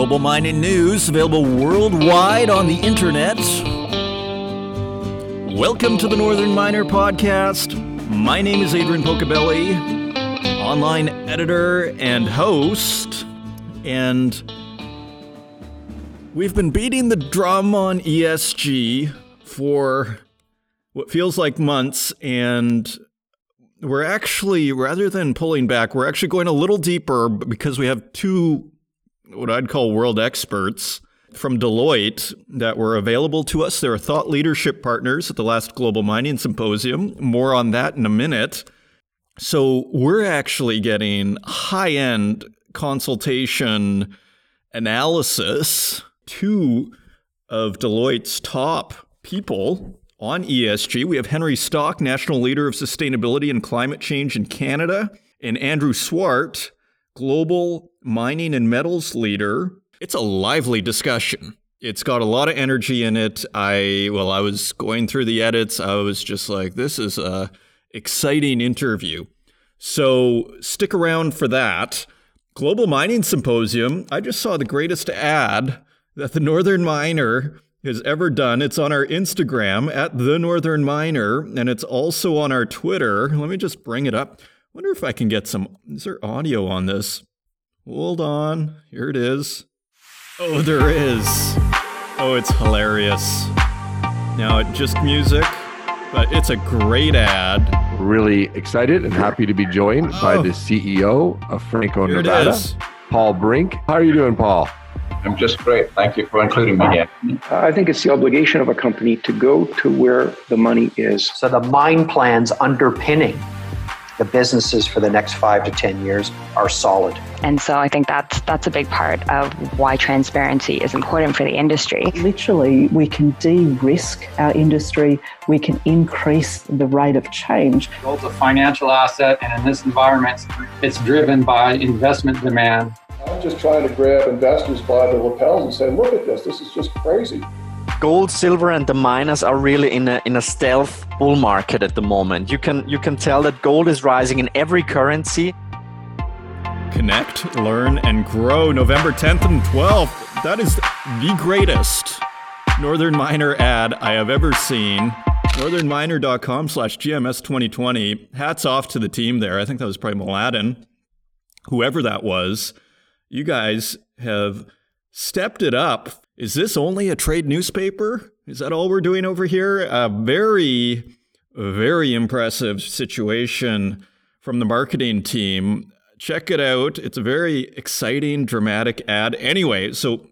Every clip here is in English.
Global Mining News, available worldwide on the internet. Welcome to the Northern Miner Podcast. My name is Adrian Pocobelli, online editor and host, and we've been beating the drum on ESG for what feels like months, and we're actually, rather than pulling back, we're actually going a little deeper because we have two, what I'd call world experts from Deloitte that were available to us. They're thought leadership partners at the last Global Mining Symposium. More on that in a minute. So we're actually getting high end consultation analysis. Two of Deloitte's top people on ESG, we have Henry Stoch, National Leader of Sustainability and Climate Change in Canada, and Andrew Swart, Global Mining and Metals Leader. It's a lively discussion. It's got a lot of energy in it. I well, I was going through the edits. I was just like, this is a exciting interview. So stick around for that. Global Mining Symposium. I just saw the greatest ad that the Northern Miner has ever done. It's on our Instagram at the Northern Miner, and it's also on our Twitter. Let me just bring it up. Wonder if I can get some. Is there audio on this? Hold on. Here it is. Oh, there is. Oh, it's hilarious. Now, just music, but it's a great ad. Really excited and happy to be joined oh. by the CEO of Franco Here Nevada, Paul Brink. How are you doing, Paul? I'm just great. Thank you for including me here. Uh, I think it's the obligation of a company to go to where the money is. So the mine plans underpinning the businesses for the next five to 10 years are solid. And so I think that's that's a big part of why transparency is important for the industry. Literally, we can de-risk our industry, we can increase the rate of change. Gold's a financial asset, and in this environment, it's driven by investment demand. I'm just trying to grab investors by the lapels and say, look at this, this is just crazy. Gold, silver, and the miners are really in a in a stealth bull market at the moment. You can you can tell that gold is rising in every currency. Connect, learn, and grow. November 10th and 12th. That is the greatest Northern Miner ad I have ever seen. NorthernMiner.com slash GMS 2020. Hats off to the team there. I think that was probably Mladen, whoever that was. You guys have stepped it up. Is this only a trade newspaper? Is that all we're doing over here? A very, very impressive situation from the marketing team. Check it out. It's a very exciting, dramatic ad. Anyway, so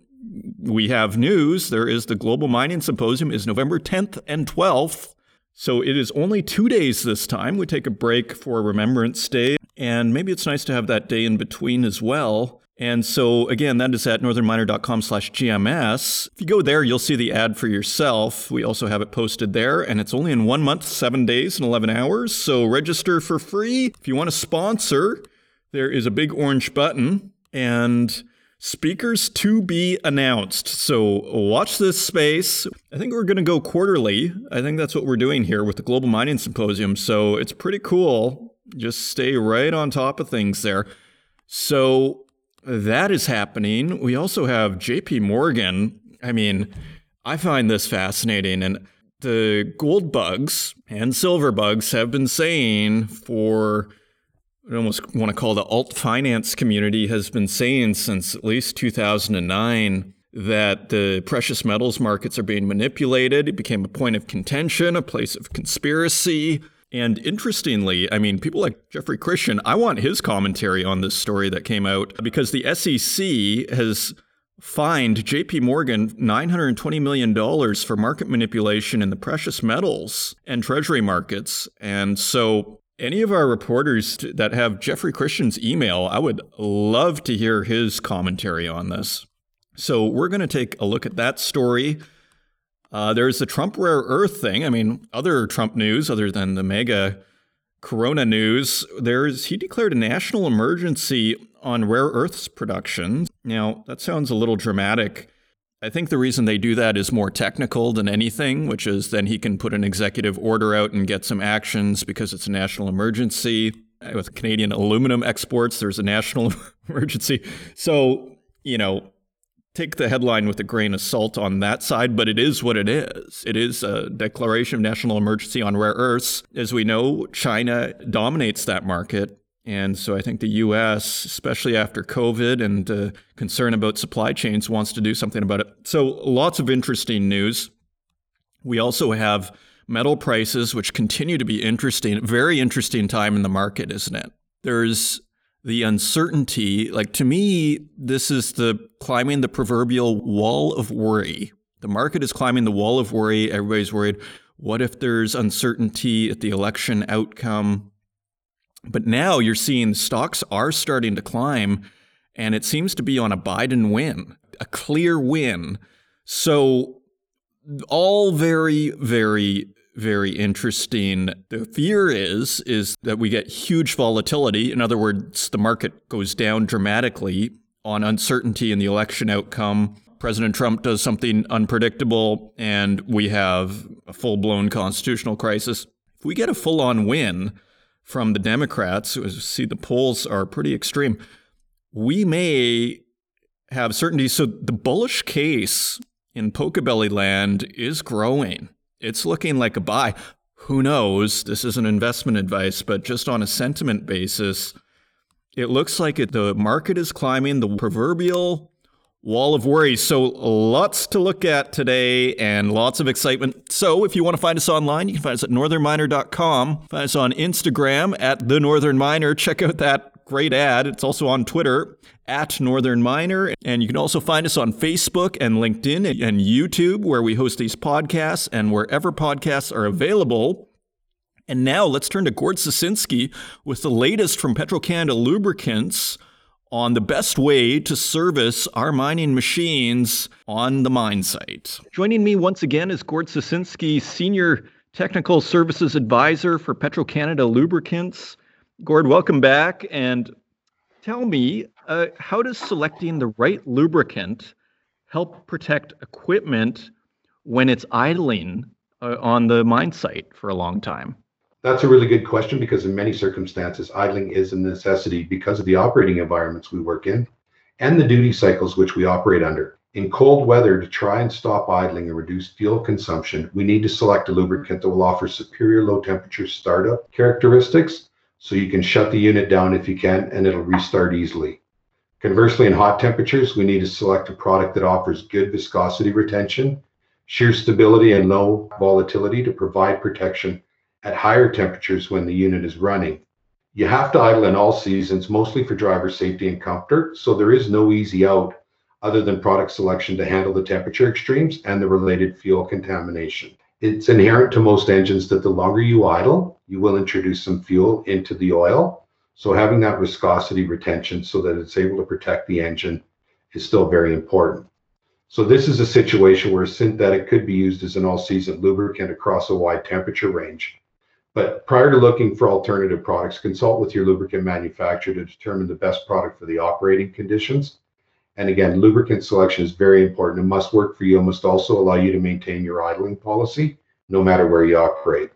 we have news. There is the Global Mining Symposium is November 10th and 12th. So it is only two days this time. We take a break for Remembrance Day, and maybe it's nice to have that day in between as well. And so again, that is at northernminer.com slash GMS. If you go there, you'll see the ad for yourself. We also have it posted there, and it's only in one month, seven days, and 11 hours. So register for free. If you want to sponsor, there is a big orange button and speakers to be announced. So watch this space. I think we're going to go quarterly. I think that's what we're doing here with the Global Mining Symposium. So it's pretty cool. Just stay right on top of things there. So that is happening. We also have JP Morgan. I mean, I find this fascinating. And the gold bugs and silver bugs have been saying for, I almost want to call the alt finance community, has been saying since at least 2009 that the precious metals markets are being manipulated. It became a point of contention, a place of conspiracy. And interestingly, I mean, people like Jeffrey Christian, I want his commentary on this story that came out because the SEC has fined JP Morgan $920 million for market manipulation in the precious metals and treasury markets. And so, any of our reporters that have Jeffrey Christian's email, I would love to hear his commentary on this. So, we're going to take a look at that story. Uh, there's the Trump rare earth thing. I mean, other Trump news other than the mega corona news, there's he declared a national emergency on rare earths production. Now, that sounds a little dramatic. I think the reason they do that is more technical than anything, which is then he can put an executive order out and get some actions because it's a national emergency. With Canadian aluminum exports, there's a national emergency. So you know, take the headline with a grain of salt on that side, but it is what it is. It is a declaration of national emergency on rare earths. As we know, China dominates that market. And so I think the US, especially after COVID and uh, concern about supply chains, wants to do something about it. So lots of interesting news. We also have metal prices, which continue to be interesting. Very interesting time in the market, isn't it? There's the uncertainty. Like to me, this is the climbing the proverbial wall of worry. The market is climbing the wall of worry. Everybody's worried. What if there's uncertainty at the election outcome? But now you're seeing stocks are starting to climb, and it seems to be on a Biden win, a clear win. So, all very, very, very interesting. The fear is is that we get huge volatility. In other words, the market goes down dramatically on uncertainty in the election outcome. President Trump does something unpredictable, and we have a full blown constitutional crisis. If we get a full on win, from the Democrats, who see the polls are pretty extreme, we may have certainty. So the bullish case in Belly land is growing. It's looking like a buy. Who knows? This isn't investment advice, but just on a sentiment basis, it looks like it, the market is climbing the proverbial Wall of worries. So lots to look at today and lots of excitement. So if you want to find us online, you can find us at northernminer.com. Find us on Instagram at the Northern Miner. Check out that great ad. It's also on Twitter at Northern Miner. And you can also find us on Facebook and LinkedIn and YouTube where we host these podcasts and wherever podcasts are available. And now let's turn to Gord Susinski with the latest from Petro-Canada Lubricants on the best way to service our mining machines on the mine site. Joining me once again is Gord Susinski, Senior Technical Services Advisor for Petro-Canada Lubricants. Gord, welcome back. And tell me, uh, how does selecting the right lubricant help protect equipment when it's idling uh, on the mine site for a long time? That's a really good question because in many circumstances, idling is a necessity because of the operating environments we work in and the duty cycles which we operate under. In cold weather, to try and stop idling and reduce fuel consumption, we need to select a lubricant that will offer superior low temperature startup characteristics so you can shut the unit down if you can and it'll restart easily. Conversely, in hot temperatures, we need to select a product that offers good viscosity retention, shear stability, and low volatility to provide protection at higher temperatures when the unit is running. You have to idle in all seasons, mostly for driver safety and comfort, so there is no easy out other than product selection to handle the temperature extremes and the related fuel contamination. It's inherent to most engines that the longer you idle, you will introduce some fuel into the oil. So having that viscosity retention so that it's able to protect the engine is still very important. So this is a situation where a synthetic could be used as an all-season lubricant across a wide temperature range. But prior to looking for alternative products, consult with your lubricant manufacturer to determine the best product for the operating conditions. And again, lubricant selection is very important. It must work for you. It must also allow you to maintain your idling policy no matter where you operate.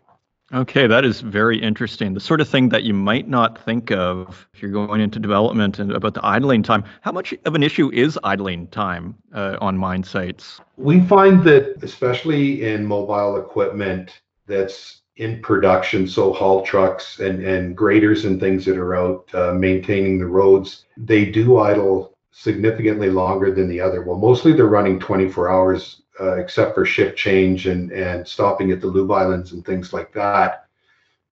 Okay, that is very interesting. The sort of thing that you might not think of if you're going into development and about the idling time. How much of an issue is idling time uh, on mine sites? We find that, especially in mobile equipment that's in production, so haul trucks and, and graders and things that are out uh, maintaining the roads, they do idle significantly longer than the other. Well, mostly they're running 24 hours, uh, except for shift change and, and stopping at the lube islands and things like that.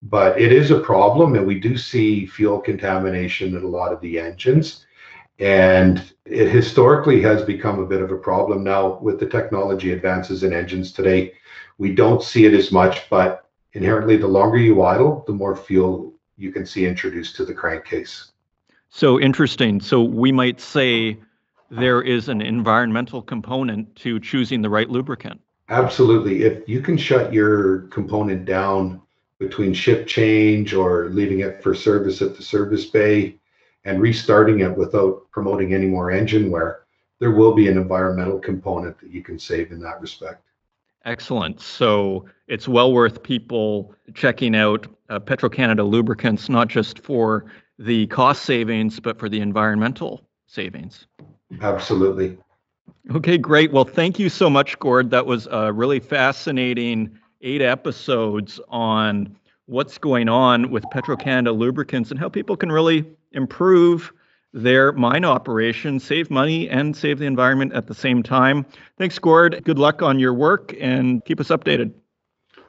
But it is a problem, and we do see fuel contamination in a lot of the engines. And it historically has become a bit of a problem now with the technology advances in engines today. We don't see it as much, but inherently the longer you idle, the more fuel you can see introduced to the crankcase. So interesting. So we might say there is an environmental component to choosing the right lubricant. Absolutely. If you can shut your component down between shift change or leaving it for service at the service bay and restarting it without promoting any more engine wear, there will be an environmental component that you can save in that respect. Excellent. So it's well worth people checking out uh, Petro-Canada lubricants, not just for the cost savings, but for the environmental savings. Absolutely. Okay, great. Well, thank you so much, Gord. That was a really fascinating eight episodes on what's going on with Petro Canada lubricants and how people can really improve their mine operation, save money, and save the environment at the same time. Thanks, Gord. Good luck on your work and keep us updated.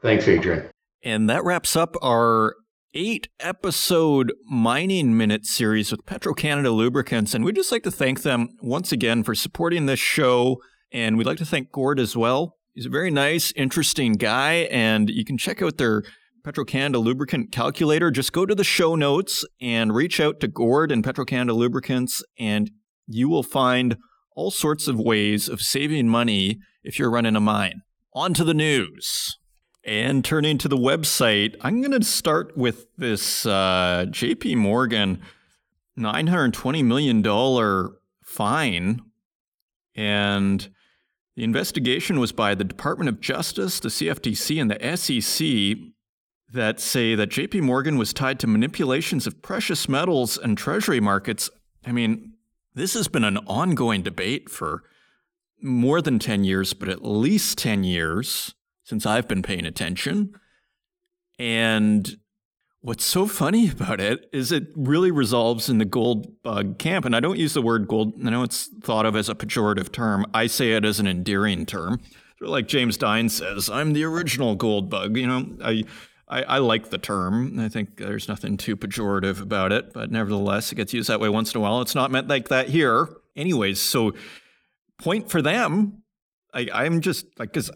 Thanks, Adrian. And that wraps up our eight episode mining minute series with Petro Canada Lubricants. And we'd just like to thank them once again for supporting this show. And we'd like to thank Gord as well. He's a very nice, interesting guy. And you can check out their Petro Canada lubricant calculator, just go to the show notes and reach out to Gord and Petro Canada lubricants, and you will find all sorts of ways of saving money if you're running a mine. On to the news. And turning to the website, I'm going to start with this uh, JP Morgan $920 million fine. And the investigation was by the Department of Justice, the CFTC, and the SEC that say that JP Morgan was tied to manipulations of precious metals and treasury markets. I mean, this has been an ongoing debate for more than 10 years, but at least 10 years since I've been paying attention. And what's so funny about it is it really resolves in the gold bug camp. And I don't use the word gold, I know it's thought of as a pejorative term. I say it as an endearing term. Like James Dines says, I'm the original gold bug. You know, I I, I, like the term. I think there's nothing too pejorative about it, but nevertheless, it gets used that way once in a while. It's not meant like that here. Anyways, so point for them. I, I'm just like, because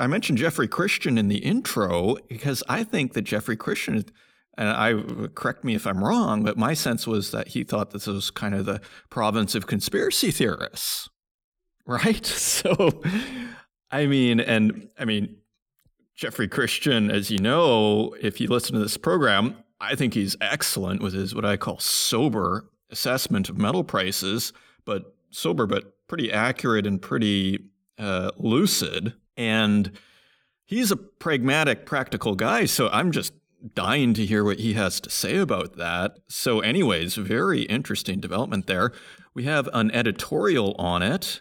I mentioned Jeffrey Christian in the intro, because I think that Jeffrey Christian, and I correct me if I'm wrong, but my sense was that he thought this was kind of the province of conspiracy theorists, right? So, I mean, and I mean, Jeffrey Christian, as you know, if you listen to this program, I think he's excellent with his what I call sober assessment of metal prices, but sober, but pretty accurate and pretty uh, lucid. And he's a pragmatic, practical guy. So I'm just dying to hear what he has to say about that. So, anyways, very interesting development there. We have an editorial on it.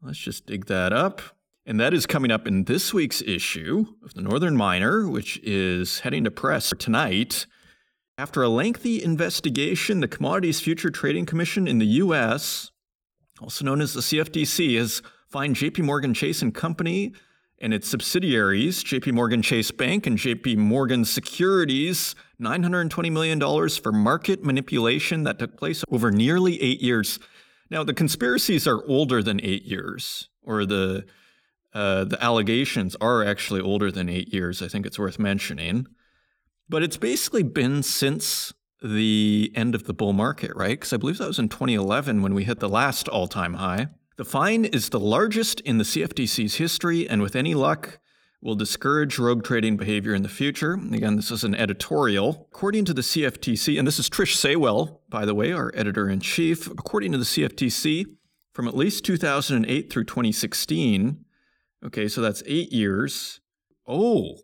Let's just dig that up. And that is coming up in this week's issue of the Northern Miner, which is heading to press tonight. After a lengthy investigation, the Commodities Future Trading Commission in the U.S., also known as the CFTC, has fined JP Morgan Chase and Company and its subsidiaries, JP Morgan Chase Bank and JP Morgan Securities, $920 million for market manipulation that took place over nearly eight years. Now, the conspiracies are older than eight years, or the uh, the allegations are actually older than eight years. I think it's worth mentioning. But it's basically been since the end of the bull market, right? Because I believe that was in 2011 when we hit the last all time high. The fine is the largest in the CFTC's history, and with any luck, will discourage rogue trading behavior in the future. Again, this is an editorial. According to the CFTC, and this is Trish Saywell, by the way, our editor in chief, according to the CFTC, from at least 2008 through 2016, Okay, so that's eight years. Oh,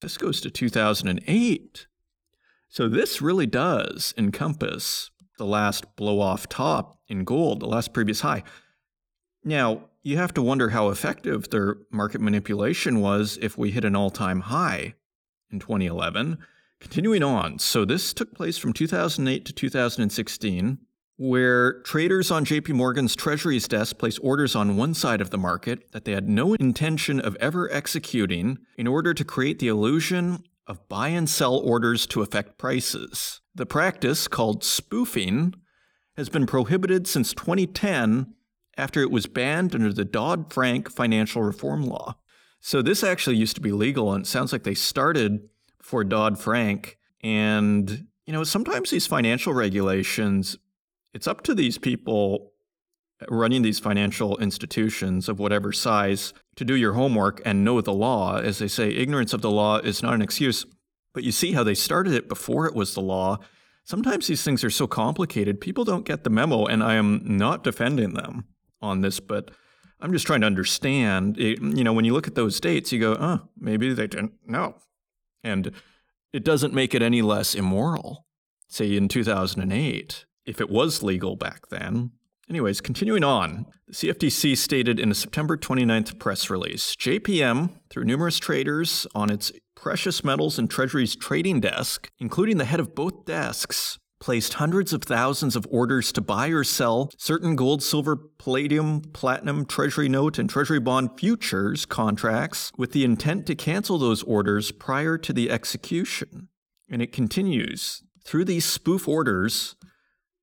this goes to 2008. So this really does encompass the last blow off top in gold, the last previous high. Now, you have to wonder how effective their market manipulation was if we hit an all time high in 2011. Continuing on, so this took place from 2008 to 2016 where traders on JP Morgan's Treasuries desk place orders on one side of the market that they had no intention of ever executing in order to create the illusion of buy and sell orders to affect prices. The practice, called spoofing, has been prohibited since 2010 after it was banned under the Dodd Frank financial reform law. So this actually used to be legal, and it sounds like they started for Dodd Frank. And, you know, sometimes these financial regulations it's up to these people running these financial institutions of whatever size to do your homework and know the law. As they say, ignorance of the law is not an excuse. But you see how they started it before it was the law. Sometimes these things are so complicated, people don't get the memo, and I am not defending them on this, but I'm just trying to understand. It, you know, when you look at those dates, you go, oh, maybe they didn't know. And it doesn't make it any less immoral. Say in 2008, if it was legal back then, Anyways, continuing on, the CFTC stated in a September 29th press release JPM, through numerous traders on its precious metals and treasuries trading desk, including the head of both desks, placed hundreds of thousands of orders to buy or sell certain gold, silver, palladium, platinum, treasury note, and treasury bond futures contracts with the intent to cancel those orders prior to the execution. And it continues through these spoof orders,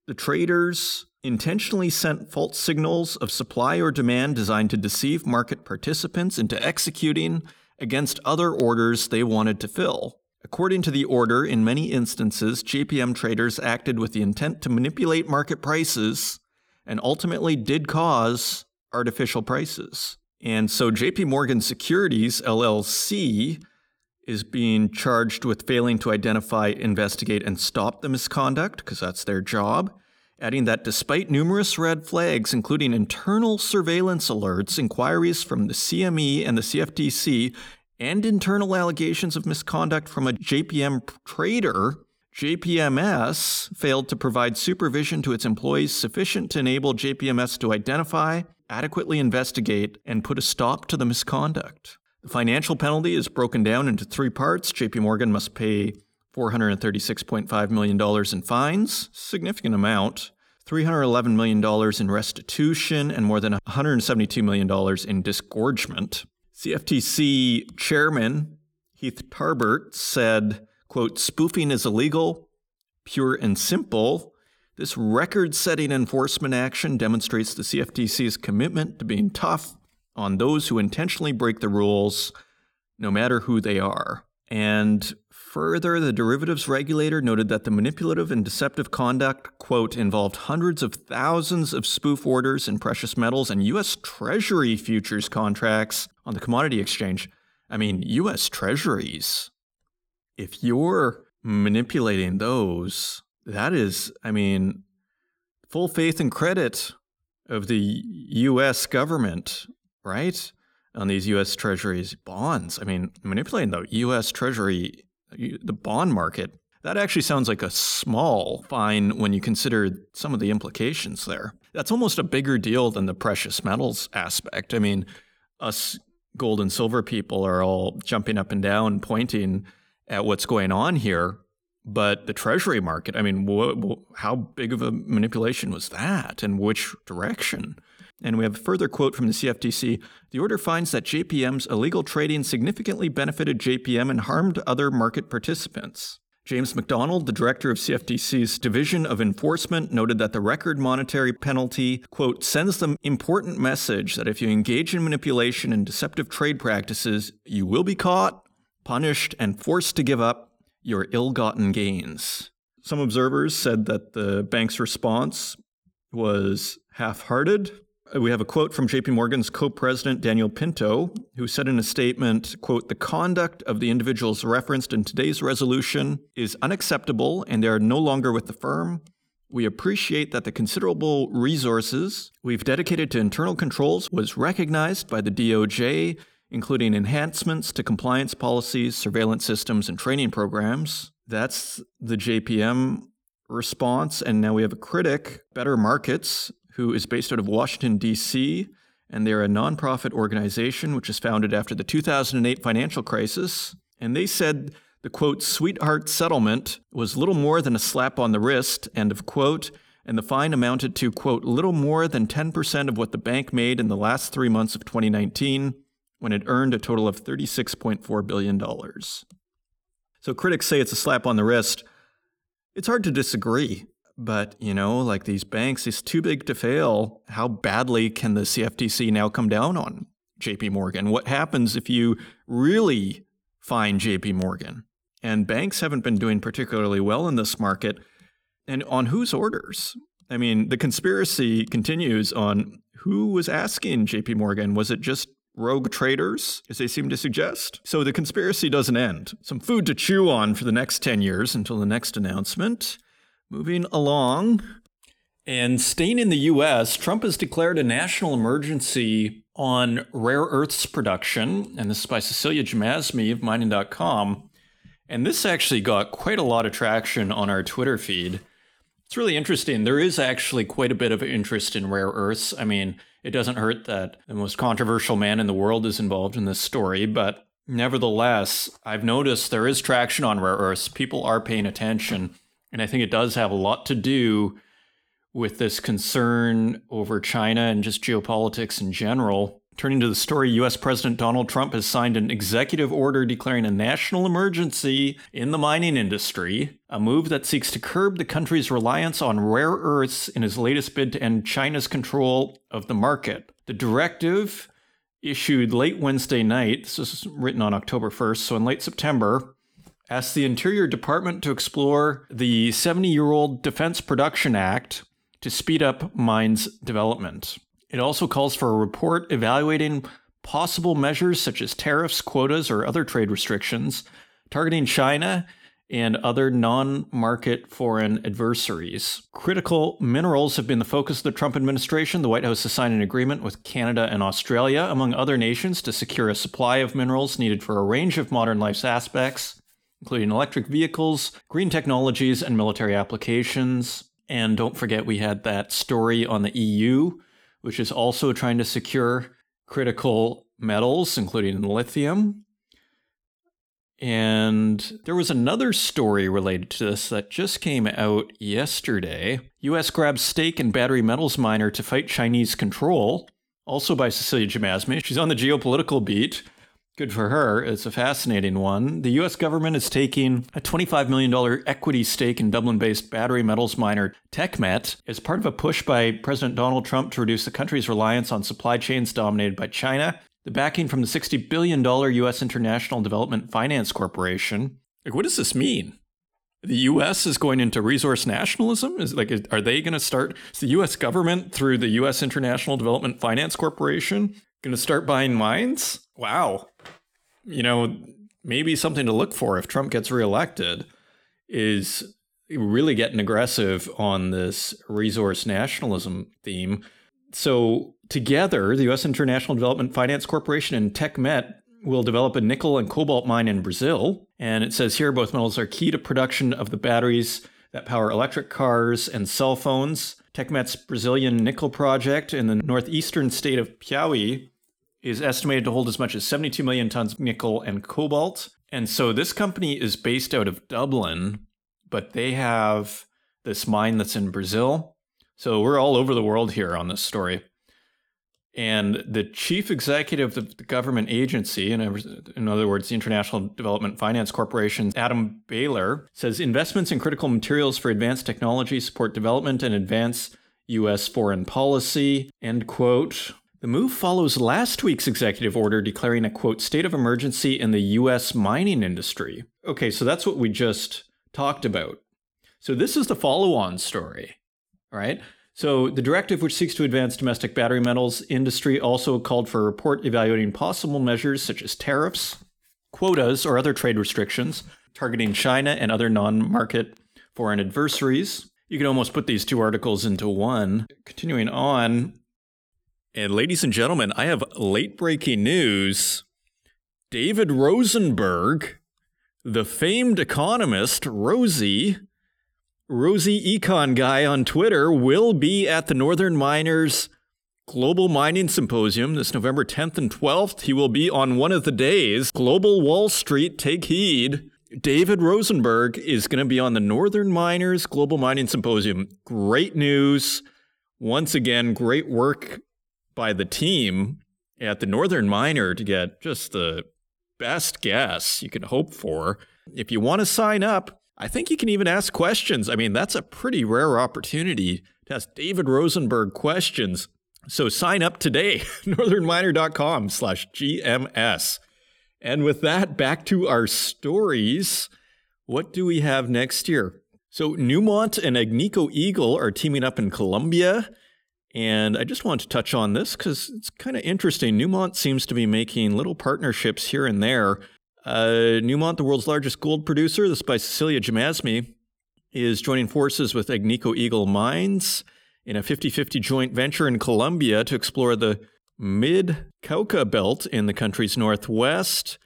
the traders intentionally sent false signals of supply or demand designed to deceive market participants into executing against other orders they wanted to fill. According to the order, in many instances, JPM traders acted with the intent to manipulate market prices and ultimately did cause artificial prices. And so JP Morgan Securities LLC is being charged with failing to identify, investigate, and stop the misconduct, because that's their job. Adding that despite numerous red flags, including internal surveillance alerts, inquiries from the CME and the CFTC, and internal allegations of misconduct from a JPM trader, JPMS failed to provide supervision to its employees sufficient to enable JPMS to identify, adequately investigate, and put a stop to the misconduct. The financial penalty is broken down into three parts. JP Morgan must pay $436.5 million in fines, significant amount, $311 million in restitution, and more than $172 million in disgorgement. CFTC chairman Heath Tarbert said, quote, spoofing is illegal, pure and simple. This record setting enforcement action demonstrates the CFTC's commitment to being tough on those who intentionally break the rules, no matter who they are. And further, the derivatives regulator noted that the manipulative and deceptive conduct, quote, involved hundreds of thousands of spoof orders in precious metals and U.S. Treasury futures contracts on the commodity exchange. I mean, U.S. Treasuries. If you're manipulating those, that is, I mean, full faith and credit of the U.S. government, right? on these U.S. Treasuries bonds. I mean, manipulating the U.S. Treasury, the bond market, that actually sounds like a small fine when you consider some of the implications there. That's almost a bigger deal than the precious metals aspect. I mean, us gold and silver people are all jumping up and down, pointing at what's going on here. But the treasury market, I mean, wh- wh- how big of a manipulation was that and which direction? And we have a further quote from the CFTC The order finds that JPM's illegal trading significantly benefited JPM and harmed other market participants. James McDonald, the director of CFTC's Division of Enforcement, noted that the record monetary penalty, quote, sends the important message that if you engage in manipulation and deceptive trade practices, you will be caught, punished, and forced to give up your ill gotten gains. Some observers said that the bank's response was half hearted Uh, we have a quote from JP Morgan's co-president Daniel Pinto, who said in a statement, quote, "The conduct of the individuals referenced in today's resolution is unacceptable and they are no longer with the firm. We appreciate that the considerable resources we've dedicated to internal controls was recognized by the DOJ, including enhancements to compliance policies, surveillance systems, and training programs." That's the JPM response. And now we have a critic, Better Markets, who is based out of Washington, D.C., and they're a nonprofit organization which was founded after the 2008 financial crisis. And they said the quote, sweetheart settlement was little more than a slap on the wrist, end of quote, and the fine amounted to, quote, little more than 10% of what the bank made in the last three months of 2019, when it earned a total of $36.4 billion. So critics say it's a slap on the wrist. It's hard to disagree. But, you know, like these banks, it's too big to fail. How badly can the CFTC now come down on JP Morgan? What happens if you really fine JP Morgan? And banks haven't been doing particularly well in this market. And on whose orders? I mean, the conspiracy continues on who was asking JP Morgan. Was it just rogue traders, as they seem to suggest? So the conspiracy doesn't end. Some food to chew on for the next 10 years until the next announcement. Moving along. And staying in the US, Trump has declared a national emergency on rare earths production. And this is by Cecilia Jamasmie of mining.com. And this actually got quite a lot of traction on our Twitter feed. It's really interesting. There is actually quite a bit of interest in rare earths. I mean, it doesn't hurt that the most controversial man in the world is involved in this story, but nevertheless, I've noticed there is traction on rare earths. People are paying attention, and I think it does have a lot to do with this concern over China and just geopolitics in general. Turning to the story, US President Donald Trump has signed an executive order declaring a national emergency in the mining industry, a move that seeks to curb the country's reliance on rare earths in his latest bid to end China's control of the market. The directive, issued late Wednesday night, this was written on October 1st, so in late September, asked the Interior Department to explore the 70 year old Defense Production Act to speed up mines development. It also calls for a report evaluating possible measures such as tariffs, quotas, or other trade restrictions targeting China and other non market foreign adversaries. Critical minerals have been the focus of the Trump administration. The White House has signed an agreement with Canada and Australia, among other nations, to secure a supply of minerals needed for a range of modern life's aspects, including electric vehicles, green technologies, and military applications. And don't forget, we had that story on the EU which is also trying to secure critical metals, including lithium. And there was another story related to this that just came out yesterday. US grabs stake in battery metals miner to fight Chinese control, also by Cecilia Jamasmie. She's on the geopolitical beat. Good for her. It's a fascinating one. The US government is taking a $25 million equity stake in Dublin based battery metals miner TechMet as part of a push by President Donald Trump to reduce the country's reliance on supply chains dominated by China. The backing from the $60 billion US International Development Finance Corporation. Like, what does this mean? The U.S. is going into resource nationalism. Is like, are they going to start? Is the U.S. government through the U.S. International Development Finance Corporation going to start buying mines? Wow. You know, maybe something to look for if Trump gets reelected is really getting aggressive on this resource nationalism theme. So, together, the U.S. International Development Finance Corporation and TechMet will develop a nickel and cobalt mine in Brazil. And it says here both metals are key to production of the batteries that power electric cars and cell phones. TechMet's Brazilian nickel project in the northeastern state of Piauí is estimated to hold as much as 72 million tons of nickel and cobalt. And so this company is based out of Dublin, but they have this mine that's in Brazil. So we're all over the world here on this story. And the chief executive of the government agency, in other words, the International Development Finance Corporation, Adam Boehler, says investments in critical materials for advanced technology support development and advance U.S. foreign policy. End quote. The move follows last week's executive order declaring a quote state of emergency in the US mining industry. Okay, so that's what we just talked about. So this is the follow on story, right? So the directive, which seeks to advance domestic battery metals industry, also called for a report evaluating possible measures such as tariffs, quotas, or other trade restrictions targeting China and other non market foreign adversaries. You can almost put these two articles into one. Continuing on, and ladies and gentlemen, I have late breaking news. David Rosenberg, the famed economist Rosie, Rosie Econ Guy on Twitter, will be at the Northern Miners Global Mining Symposium this November 10th and 12th. He will be on one of the days. Global Wall Street, take heed. David Rosenberg is going to be on the Northern Miners Global Mining Symposium. Great news. Once again, great work by the team at the Northern Miner to get just the best guess you can hope for. If you want to sign up, I think you can even ask questions. I mean, that's a pretty rare opportunity to ask David Rosenberg questions. So sign up today, northernminer.com slash GMS. And with that, back to our stories. What do we have next year? So Newmont and Agnico Eagle are teaming up in Colombia and I just want to touch on this because it's kind of interesting. Newmont seems to be making little partnerships here and there. Uh, Newmont, the world's largest gold producer, this by Cecilia Jamasmie, is joining forces with Agnico Eagle Mines in a 50 50 joint venture in Colombia to explore the mid Cauca belt in the country's northwest.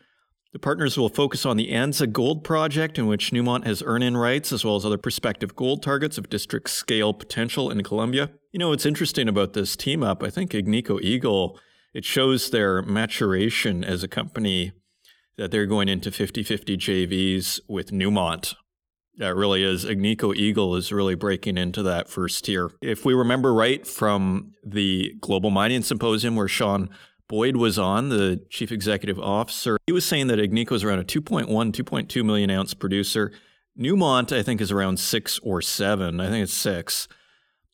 The partners will focus on the Anza Gold Project, in which Newmont has earn in rights, as well as other prospective gold targets of district scale potential in Colombia. You know, what's interesting about this team up, I think Agnico Eagle, it shows their maturation as a company that they're going into 50 50 JVs with Newmont. That really is. Agnico Eagle is really breaking into that first tier. If we remember right from the Global Mining Symposium where Sean Boyd was on, the chief executive officer, he was saying that Agnico is around a 2.1, 2.2 million ounce producer. Newmont, I think, is around six or seven. I think it's six,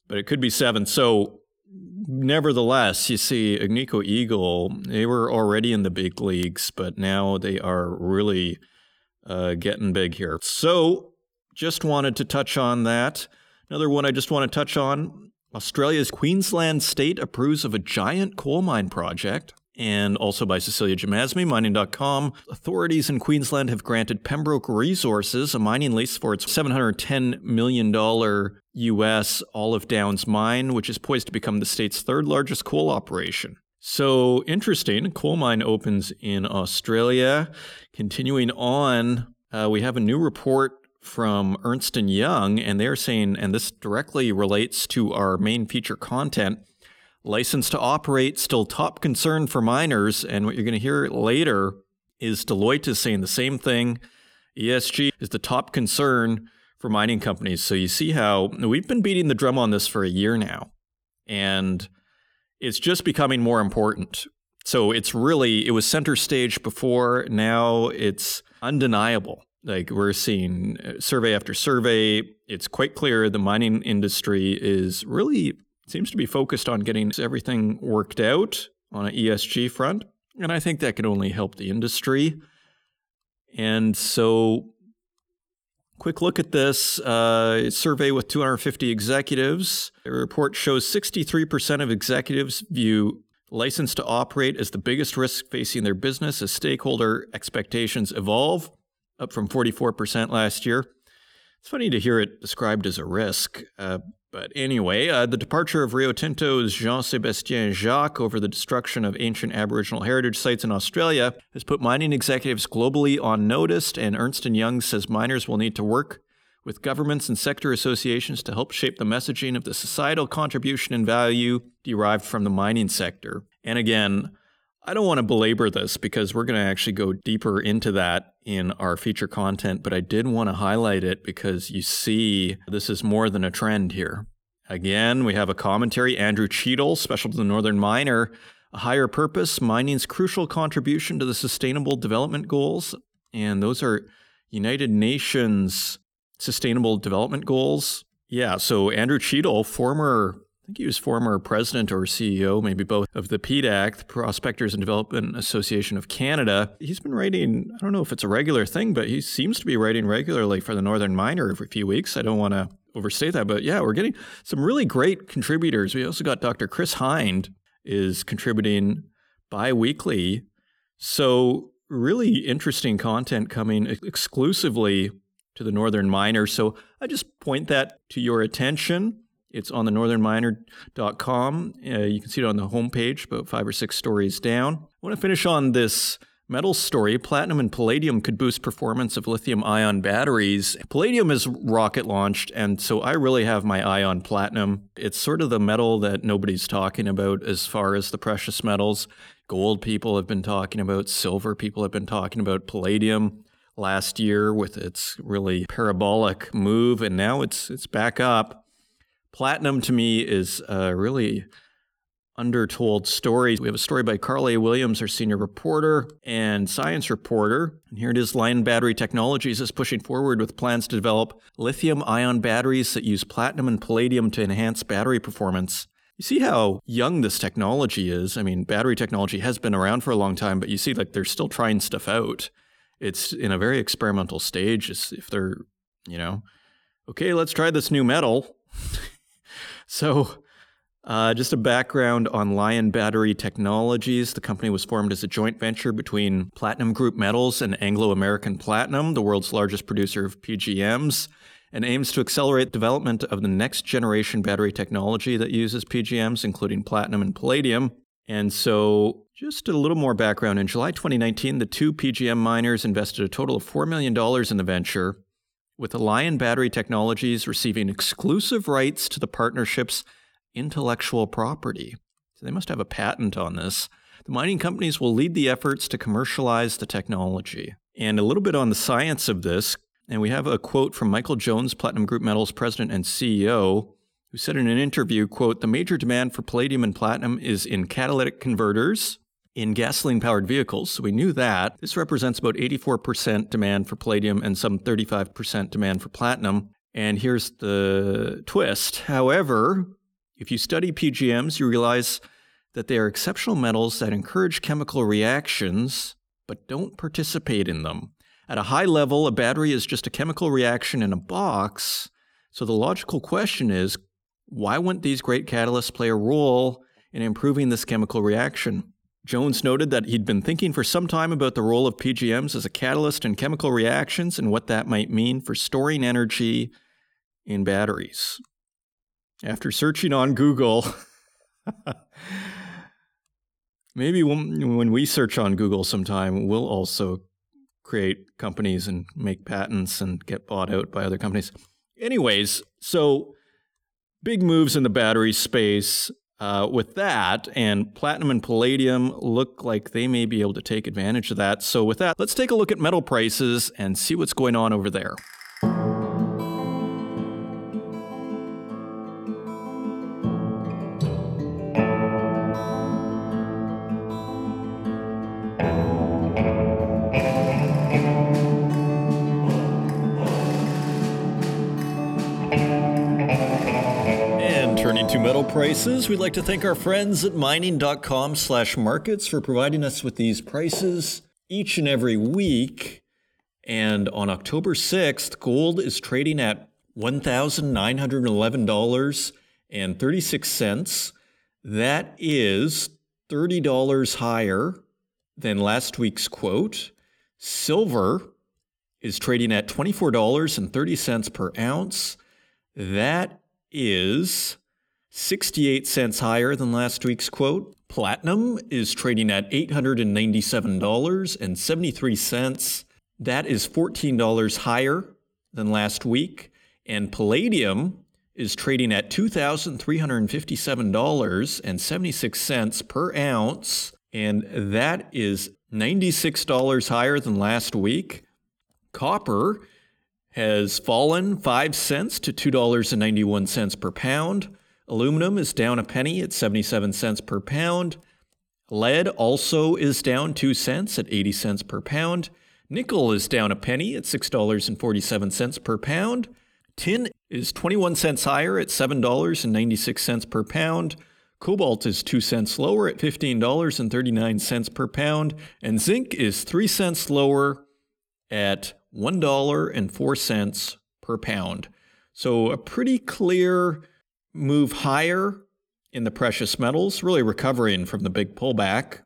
but it could be seven. So, nevertheless, you see, Agnico Eagle, they were already in the big leagues, but now they are really uh, getting big here. So, just wanted to touch on that. Another one I just want to touch on Australia's Queensland state approves of a giant coal mine project. And also by Cecilia Jamasmie, mining.com. Authorities in Queensland have granted Pembroke Resources a mining lease for its $710 million US Olive Downs mine, which is poised to become the state's third largest coal operation. So interesting. Coal mine opens in Australia. Continuing on, uh, we have a new report from Ernst & Young, and they're saying, and this directly relates to our main feature content, license to operate still top concern for miners. And what you're going to hear later is Deloitte is saying the same thing. ESG is the top concern for mining companies. So you see how we've been beating the drum on this for a year now, and it's just becoming more important. So it's really, it was center stage before, now it's undeniable like we're seeing uh, survey after survey, it's quite clear the mining industry is really seems to be focused on getting everything worked out on an ESG front. And I think that can only help the industry. And so, quick look at this uh, survey with 250 executives. The report shows 63% of executives view license to operate as the biggest risk facing their business as stakeholder expectations evolve up from 44% last year. It's funny to hear it described as a risk. Uh, but anyway, uh, the departure of Rio Tinto's Jean Sebastien Jacques over the destruction of ancient Aboriginal heritage sites in Australia has put mining executives globally on notice, and Ernst & Young says miners will need to work with governments and sector associations to help shape the messaging of the societal contribution and value derived from the mining sector. And again, I don't want to belabor this because we're going to actually go deeper into that in our feature content, but I did want to highlight it because you see this is more than a trend here. Again, we have a commentary, Andrew Cheadle, special to the Northern Miner, a higher purpose, mining's crucial contribution to the sustainable development goals. And those are United Nations sustainable development goals. Yeah, so Andrew Cheadle, former I think he was former president or CEO, maybe both, of the PDAC, the Prospectors and Development Association of Canada. He's been writing, I don't know if it's a regular thing, but he seems to be writing regularly for the Northern Miner every few weeks. I don't want to overstate that, but yeah, we're getting some really great contributors. We also got Dr. Chris Hind is contributing bi-weekly. So really interesting content coming exclusively to the Northern Miner. So I just point that to your attention. It's on the northernminer.com. Uh, you can see it on the homepage, about five or six stories down. I want to finish on this metal story. Platinum and palladium could boost performance of lithium ion batteries. Palladium is rocket launched, and so I really have my eye on platinum. It's sort of the metal that nobody's talking about as far as the precious metals. Gold people have been talking about, silver people have been talking about, palladium last year with its really parabolic move, and now it's it's back up. Platinum to me is a really undertold story. We have a story by Carl A. Williams, our senior reporter and science reporter. And here it is Lion Battery Technologies is pushing forward with plans to develop lithium ion batteries that use platinum and palladium to enhance battery performance. You see how young this technology is. I mean, battery technology has been around for a long time, but you see, like, they're still trying stuff out. It's in a very experimental stage. If they're, you know, okay, let's try this new metal. So, uh, just a background on Lion Battery Technologies. The company was formed as a joint venture between Platinum Group Metals and Anglo American Platinum, the world's largest producer of PGMs, and aims to accelerate development of the next generation battery technology that uses PGMs, including platinum and palladium. And so, just a little more background. In July 2019, the two PGM miners invested a total of $4 million in the venture, with Lion Battery Technologies receiving exclusive rights to the partnership's intellectual property. So, they must have a patent on this. The mining companies will lead the efforts to commercialize the technology. And a little bit on the science of this, and we have a quote from Michael Jones, Platinum Group Metals president and CEO, who said in an interview, quote, "The major demand for palladium and platinum is in catalytic converters in gasoline-powered vehicles." So we knew that. This represents about 84% demand for palladium and some 35% demand for platinum. And here's the twist. However, if you study PGMs, you realize that they are exceptional metals that encourage chemical reactions but don't participate in them. At a high level, a battery is just a chemical reaction in a box. So the logical question is why wouldn't these great catalysts play a role in improving this chemical reaction? Jones noted that he'd been thinking for some time about the role of PGMs as a catalyst in chemical reactions and what that might mean for storing energy in batteries. After searching on Google, maybe when, we search on Google sometime, we'll also create companies and make patents and get bought out by other companies. Anyways, so big moves in the battery space uh, with that, and platinum and palladium look like they may be able to take advantage of that. So, with that, let's take a look at metal prices and see what's going on over there. Prices. We'd like to thank our friends at mining.com slash markets for providing us with these prices each and every week. And on October 6th, gold is trading at $1,911.36. That is $30 higher than last week's quote. Silver is trading at $24.30 per ounce. That is 68 cents higher than last week's quote. Platinum is trading at $897.73. That is $14 higher than last week. And palladium is trading at $2,357.76 per ounce. And that is $96 higher than last week. Copper has fallen 5 cents to $2.91 per pound. Aluminum is down a penny at 77 cents per pound. Lead also is down 2 cents at 80 cents per pound. Nickel is down a penny at $6.47 per pound. Tin is 21 cents higher at $7.96 per pound. Cobalt is 2 cents lower at $15.39 per pound. And zinc is 3 cents lower at $1.04 per pound. So a pretty clear move higher in the precious metals, really recovering from the big pullback.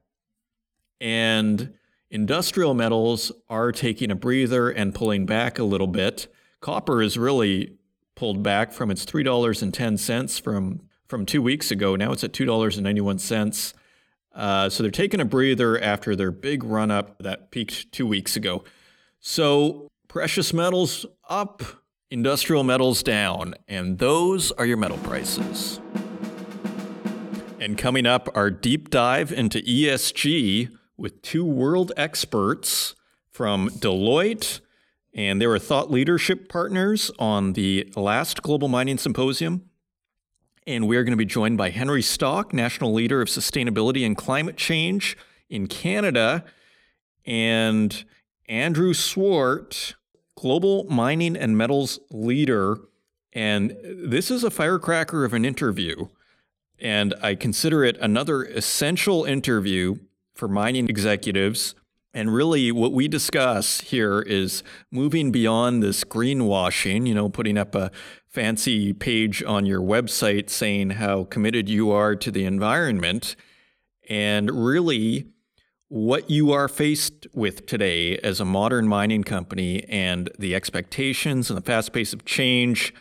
And industrial metals are taking a breather and pulling back a little bit. Copper is really pulled back from its $3.10 from, from two weeks ago. Now it's at $2.91. Uh, so they're taking a breather after their big run up that peaked two weeks ago. So precious metals up, industrial metals down, and those are your metal prices. And coming up, our deep dive into ESG with two world experts from Deloitte, and they were thought leadership partners on the last Global Mining Symposium. And we are going to be joined by Henry Stoch, National Leader of Sustainability and Climate Change in Canada, and Andrew Swart, global mining and metals leader. And this is a firecracker of an interview. And I consider it another essential interview for mining executives. And really, what we discuss here is moving beyond this greenwashing, you know, putting up a fancy page on your website saying how committed you are to the environment, and really what you are faced with today as a modern mining company and the expectations and the fast pace of change.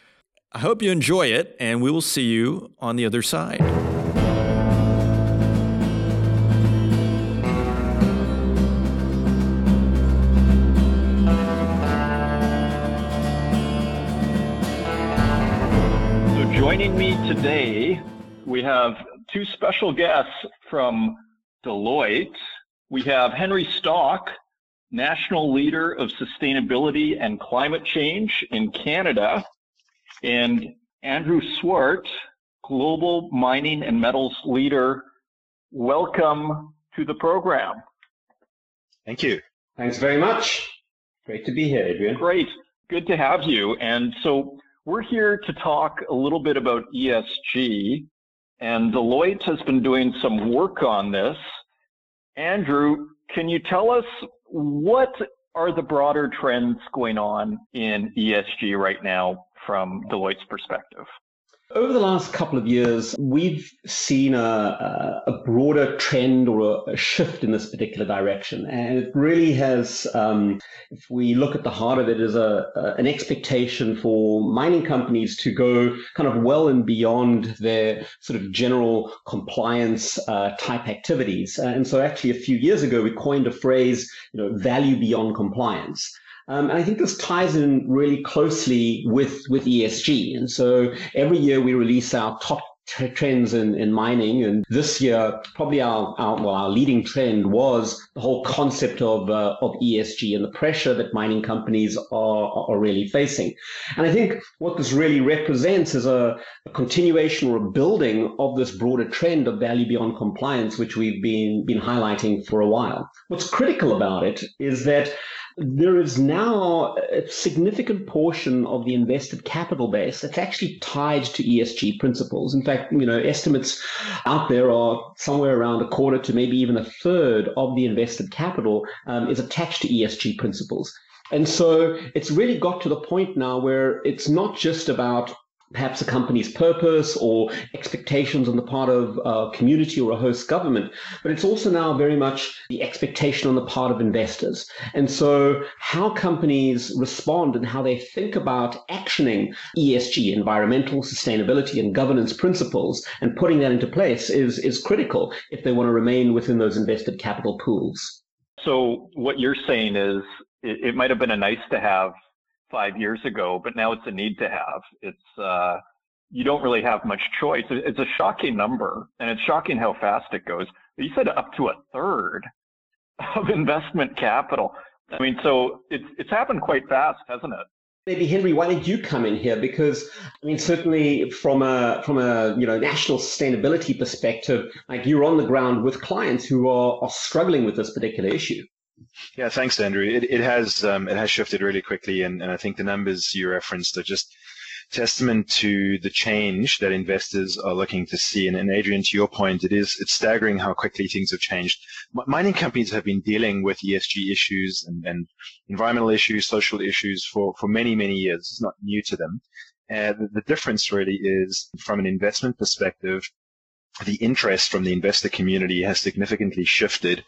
I hope you enjoy it, and we will see you on the other side. So, joining me today, we have two special guests from Deloitte we have Henry Stoch, National Leader of Sustainability and Climate Change in Canada, and Andrew Swart, Global Mining and Metals Leader. Welcome to the program. Thank you. Thanks very much. Great to be here, Adrian. Great. Good to have you. And so we're here to talk a little bit about ESG, and Deloitte has been doing some work on this. Andrew, can you tell us what are the broader trends going on in ESG right now from Deloitte's perspective? Over the last couple of years, we've seen a, a broader trend or a, shift in this particular direction. And it really has, um, if we look at the heart of it, is a, a, an expectation for mining companies to go kind of well and beyond their sort of general compliance uh, type activities. And so actually a few years ago, we coined a phrase, you know, value beyond compliance. Um, and I think this ties in really closely with, with ESG. And so every year we release our top t- trends in, in mining. And this year, probably our, our, well, our leading trend was the whole concept of, uh, of ESG and the pressure that mining companies are, are really facing. And I think what this really represents is a, a continuation or a building of this broader trend of value beyond compliance, which we've been, been highlighting for a while. What's critical about it is that there is now a significant portion of the invested capital base that's actually tied to ESG principles. In fact, you know, estimates out there are somewhere around a quarter to maybe even a third of the invested capital um, is attached to ESG principles. And so it's really got to the point now where it's not just about perhaps a company's purpose or expectations on the part of a community or a host government, but it's also now very much the expectation on the part of investors. And so how companies respond and how they think about actioning ESG, environmental sustainability and governance principles and putting that into place is, is critical if they want to remain within those invested capital pools. So what you're saying is it, it might have been a nice to have five years ago, but now it's a need to have. It's uh, you don't really have much choice. It's a shocking number, and it's shocking how fast it goes. You said up to a third of investment capital. I mean, so it's it's happened quite fast, hasn't it? Maybe Henry, why did you come in here? Because I mean, certainly from a from a you know national sustainability perspective, like you're on the ground with clients who are, are struggling with this particular issue. Yeah, thanks, Andrew. It, it has um, it has shifted really quickly, and, and I think the numbers you referenced are just testament to the change that investors are looking to see. And, and Adrian, to your point, it is it's staggering how quickly things have changed. Mining companies have been dealing with ESG issues and, and environmental issues, social issues for, for many, many years. It's not new to them. The, the difference really is from an investment perspective, the interest from the investor community has significantly shifted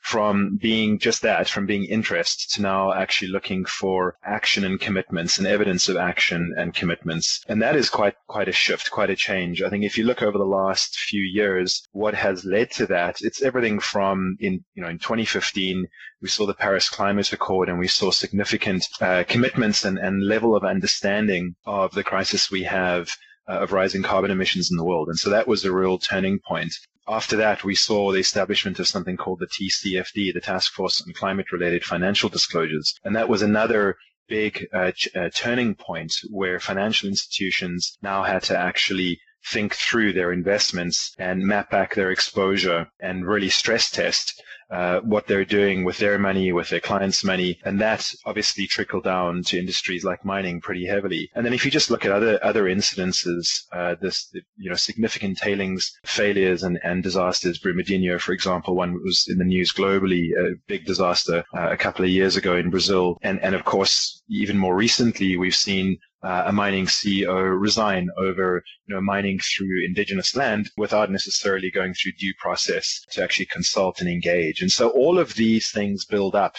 from being just that, from being interest to now actually looking for action and commitments and evidence of action and commitments. And that is quite, quite a shift, quite a change. I think if you look over the last few years, what has led to that, it's everything from in, you know, in 2015, we saw the Paris Climate Accord and we saw significant uh, commitments and, and level of understanding of the crisis we have of rising carbon emissions in the world. And so that was a real turning point. After that, we saw the establishment of something called the TCFD, the Task Force on Climate Related Financial Disclosures. And that was another big uh, ch- uh, turning point where financial institutions now had to actually think through their investments and map back their exposure and really stress test uh, what they're doing with their money, with their clients' money, and that obviously trickled down to industries like mining pretty heavily. And then if you just look at other other incidences, uh, this you know significant tailings failures and, and disasters, Brumadinho, for example, one was in the news globally, a big disaster uh, a couple of years ago in Brazil, and and of course even more recently we've seen uh, a mining CEO resign over you know mining through indigenous land without necessarily going through due process to actually consult and engage. And so all of these things build up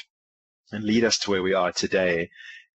and lead us to where we are today.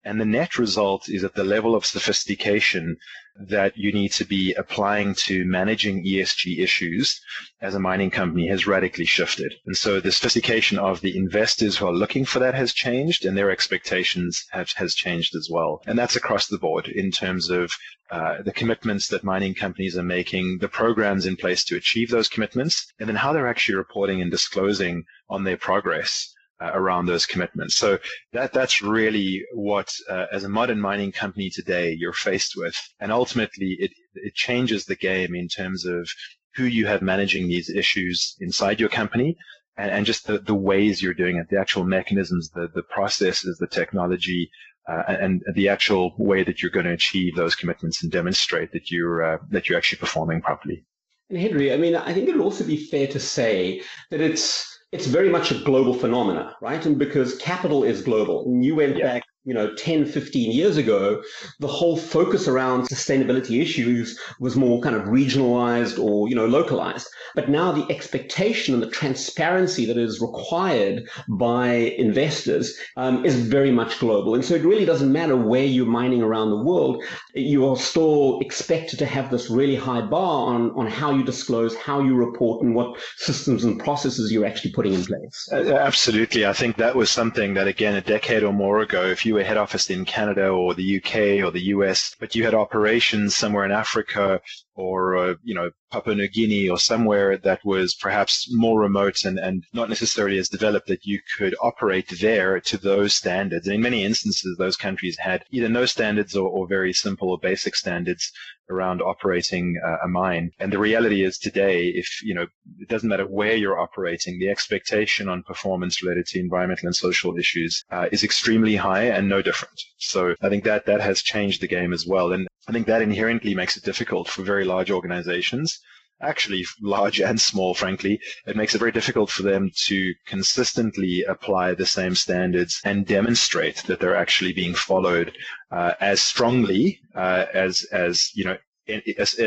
And the net result is that the level of sophistication that you need to be applying to managing ESG issues as a mining company has radically shifted. And so the sophistication of the investors who are looking for that has changed and their expectations have, has changed as well. And that's across the board in terms of uh, the commitments that mining companies are making, the programs in place to achieve those commitments, and then how they're actually reporting and disclosing on their progress uh, around those commitments. So that that's really what, uh, as a modern mining company today, you're faced with, and ultimately it it changes the game in terms of who you have managing these issues inside your company. And, and just the, the ways you're doing it, the actual mechanisms, the, the processes, the technology, uh, and the actual way that you're going to achieve those commitments and demonstrate that you're uh, that you're actually performing properly. And Henry, I mean, I think it would also be fair to say that it's it's very much a global phenomena, right? And because capital is global, and you went yeah. back you know 10 15 years ago the whole focus around sustainability issues was more kind of regionalized or you know localized but now the expectation and the transparency that is required by investors um, is very much global and so it really doesn't matter where you're mining around the world you are still expected to have this really high bar on on how you disclose how you report and what systems and processes you're actually putting in place absolutely i think that was something that again a decade or more ago if you you were head office in Canada or the UK or the US, but you had operations somewhere in Africa or uh, you know Papua New Guinea or somewhere that was perhaps more remote and, and not necessarily as developed that you could operate there to those standards. And in many instances, those countries had either no standards or, or very simple or basic standards around operating uh, a mine. And the reality is today, if you know, it doesn't matter where you're operating, the expectation on performance related to environmental and social issues uh, is extremely high and no different. So I think that that has changed the game as well. And I think that inherently makes it difficult for very large organizations, actually large and small, frankly. It makes it very difficult for them to consistently apply the same standards and demonstrate that they're actually being followed uh, as strongly uh, as, as, you know, in, as,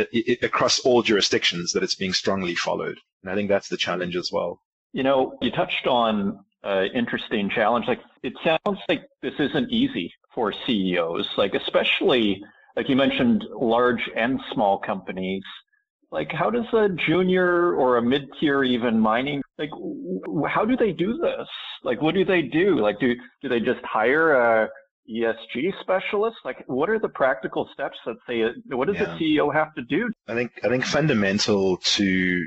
across all jurisdictions that it's being strongly followed. And I think that's the challenge as well. You know, you touched on uh, interesting challenge. Like it sounds like this isn't easy for CEOs, like especially like you mentioned large and small companies like how does a junior or a mid-tier even mining like how do they do this like what do they do like do do they just hire a ESG specialist? Like, what are the practical steps that they? What does yeah. the CEO have to do? I think I think fundamental to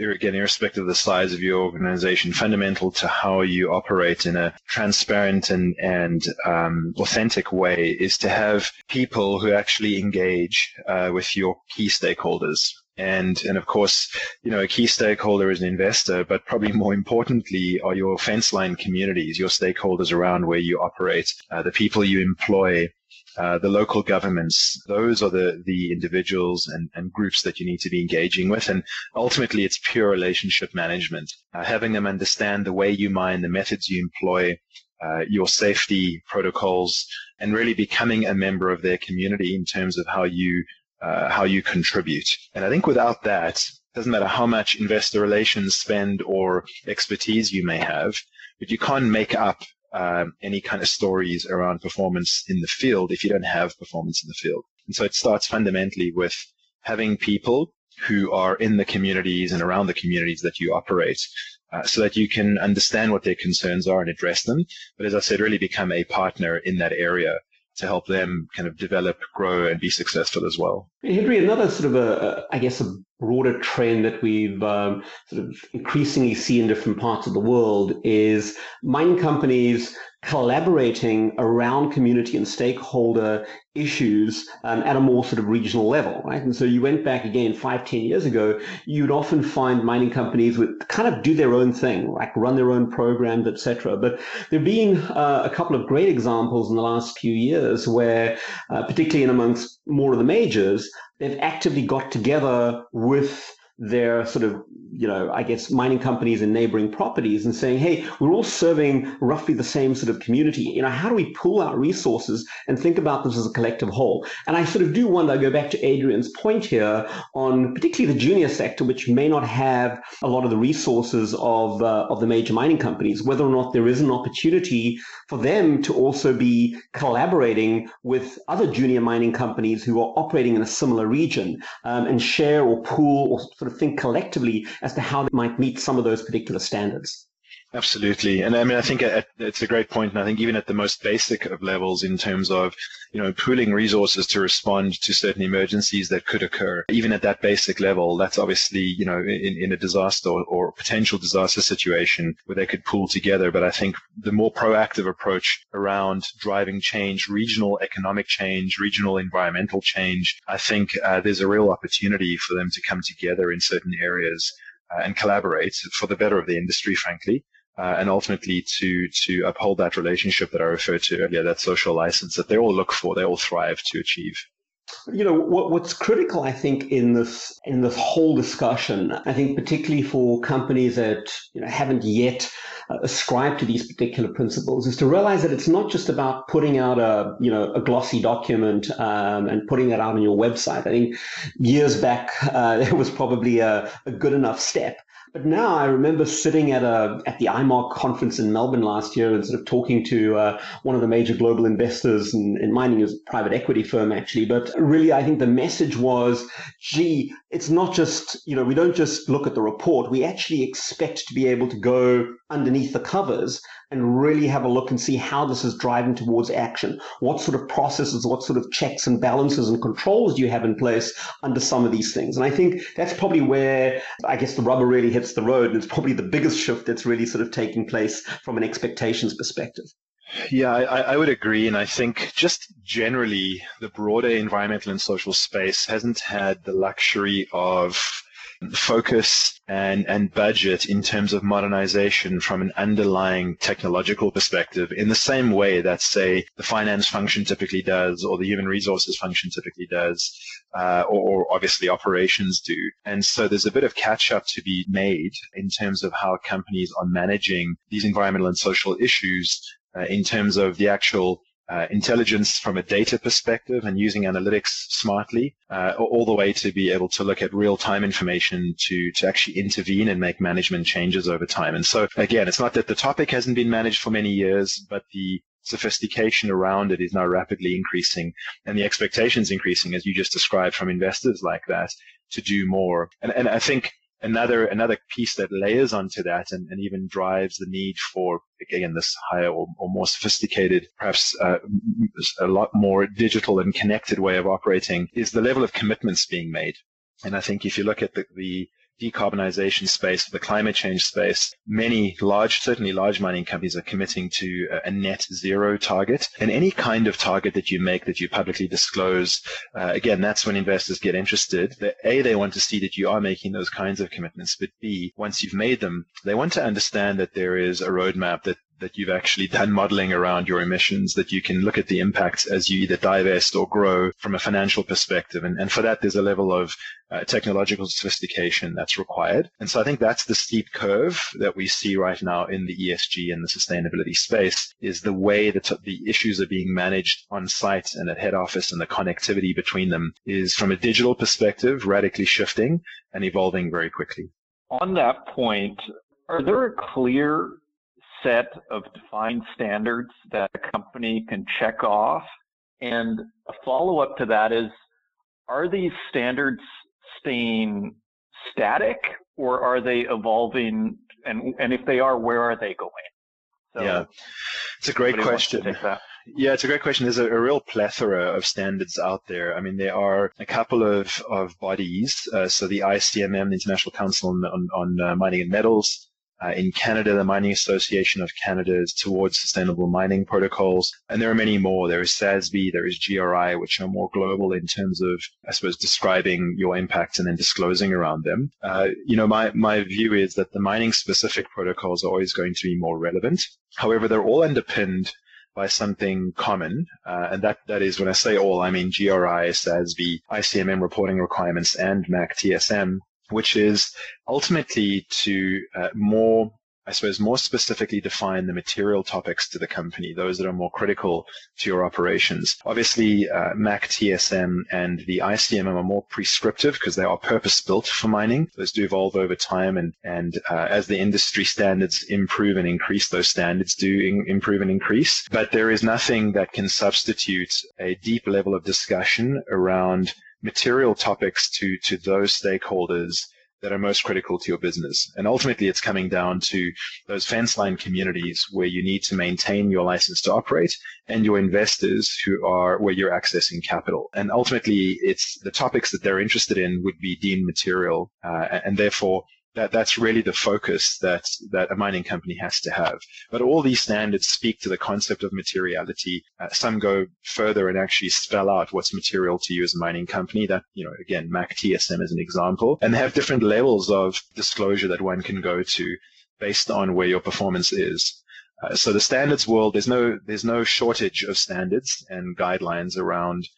again, irrespective of the size of your organization, fundamental to how you operate in a transparent and and um, authentic way is to have people who actually engage uh, with your key stakeholders. And, and of course, you know, a key stakeholder is an investor, but probably more importantly are your fence line communities, your stakeholders around where you operate, uh, the people you employ, uh, the local governments. Those are the, the individuals and, and groups that you need to be engaging with. And ultimately, it's pure relationship management, uh, having them understand the way you mine, the methods you employ, uh, your safety protocols, and really becoming a member of their community in terms of how you uh, how you contribute. And I think without that, doesn't matter how much investor relations spend or expertise you may have, but you can't make up um, any kind of stories around performance in the field if you don't have performance in the field. And so it starts fundamentally with having people who are in the communities and around the communities that you operate uh, so that you can understand what their concerns are and address them. But as I said, really become a partner in that area to help them kind of develop, grow, and be successful as well. Henry, another sort of a, I guess, a broader trend that we've um, sort of increasingly see in different parts of the world is mining companies collaborating around community and stakeholder issues um, at a more sort of regional level, right? And so you went back again five, ten years ago, you'd often find mining companies would kind of do their own thing, like run their own programs, etc. But there have been uh, a couple of great examples in the last few years where, uh, particularly in amongst more of the majors, they've actively got together with their sort of, you know, I guess mining companies and neighboring properties and saying, hey, we're all serving roughly the same sort of community. You know, how do we pool our resources and think about this as a collective whole? And I sort of do wonder, I go back to Adrian's point here on particularly the junior sector, which may not have a lot of the resources of, uh, of the major mining companies, whether or not there is an opportunity for them to also be collaborating with other junior mining companies who are operating in a similar region um, and share or pool or sort of think collectively as to how they might meet some of those particular standards. Absolutely. And I mean, I think it's a great point. And I think even at the most basic of levels in terms of, you know, pooling resources to respond to certain emergencies that could occur, even at that basic level, that's obviously, you know, in, in a disaster or, or potential disaster situation where they could pool together. But I think the more proactive approach around driving change, regional economic change, regional environmental change, I think uh, there's a real opportunity for them to come together in certain areas uh, and collaborate for the better of the industry, frankly uh, and ultimately to to uphold that relationship that I referred to earlier, that social license that they all look for, they all thrive to achieve. You know what, what's critical, I think, in this in this whole discussion. I think particularly for companies that you know haven't yet uh, ascribed to these particular principles, is to realize that it's not just about putting out a you know a glossy document um, and putting that out on your website. I think years back uh, it was probably a, a good enough step. But now I remember sitting at a at the IMARC conference in Melbourne last year and sort of talking to uh, one of the major global investors in, in mining, is a private equity firm actually. But really, I think the message was, gee, it's not just you know we don't just look at the report. We actually expect to be able to go underneath the covers and really have a look and see how this is driving towards action. What sort of processes, what sort of checks and balances and controls do you have in place under some of these things? And I think that's probably where I guess the rubber really hits the road. And it's probably the biggest shift that's really sort of taking place from an expectations perspective. Yeah, I, I, would agree. And I think just generally, the broader environmental and social space hasn't had the luxury of focus and, and budget in terms of modernization from an underlying technological perspective in the same way that, say, the finance function typically does or the human resources function typically does, uh, or, or obviously operations do. And so there's a bit of catch up to be made in terms of how companies are managing these environmental and social issues uh, in terms of the actual uh, intelligence from a data perspective and using analytics smartly, uh, all the way to be able to look at real-time information to, to actually intervene and make management changes over time. And so again, it's not that the topic hasn't been managed for many years, but the sophistication around it is now rapidly increasing and the expectations increasing as you just described from investors like that to do more. And, and I think another another piece that layers onto that and, and even drives the need for again this higher or, or more sophisticated perhaps uh, a lot more digital and connected way of operating is the level of commitments being made. And i think if you look at the, the decarbonization space, the climate change space, many large, certainly large mining companies are committing to a net zero target. And any kind of target that you make that you publicly disclose, uh, again, that's when investors get interested. That A, they want to see that you are making those kinds of commitments, but B, once you've made them, they want to understand that there is a roadmap that that you've actually done modeling around your emissions, that you can look at the impacts as you either divest or grow from a financial perspective. And, and for that, there's a level of uh, technological sophistication that's required. And so I think that's the steep curve that we see right now in the ESG and the sustainability space is the way that the issues are being managed on site and at head office and the connectivity between them is from a digital perspective radically shifting and evolving very quickly. On that point, are there clear set of defined standards that a company can check off? And a follow up to that is, are these standards staying static or are they evolving? And, and if they are, where are they going? So yeah, it's a great question. Yeah, it's a great question. There's a, a, real plethora of standards out there. I mean, there are a couple of, of bodies. Uh, so the ICMM, the International Council on, on, on uh, Mining and Metals, uh, in Canada, the Mining Association of Canada is towards sustainable mining protocols. And there are many more. There is SASB, there is GRI, which are more global in terms of, I suppose, describing your impacts and then disclosing around them. Uh, you know, my, my view is that the mining specific protocols are always going to be more relevant. However, they're all underpinned by something common. Uh, and that, that is when I say all, I mean GRI, SASB, ICMM reporting requirements and MAC TSM which is ultimately to uh, more I suppose, more specifically define the material topics to the company, those that are more critical to your operations. Obviously, uh, MAC TSM and the ICMM are more prescriptive because they are purpose built for mining. Those do evolve over time, and and uh, as the industry standards improve and increase, those standards do in, improve and increase. But there is nothing that can substitute a deep level of discussion around material topics to to those stakeholders that are most critical to your business. And ultimately, it's coming down to those fence line communities where you need to maintain your license to operate and your investors who are where you're accessing capital. And ultimately, it's the topics that they're interested in would be deemed material. Uh, and therefore, that that's really the focus that that a mining company has to have. But all these standards speak to the concept of materiality. Uh, some go further and actually spell out what's material to you as a mining company. That you know, again, MAC TSM is an example, and they have different levels of disclosure that one can go to based on where your performance is. Uh, so the standards world, there's no there's no shortage of standards and guidelines around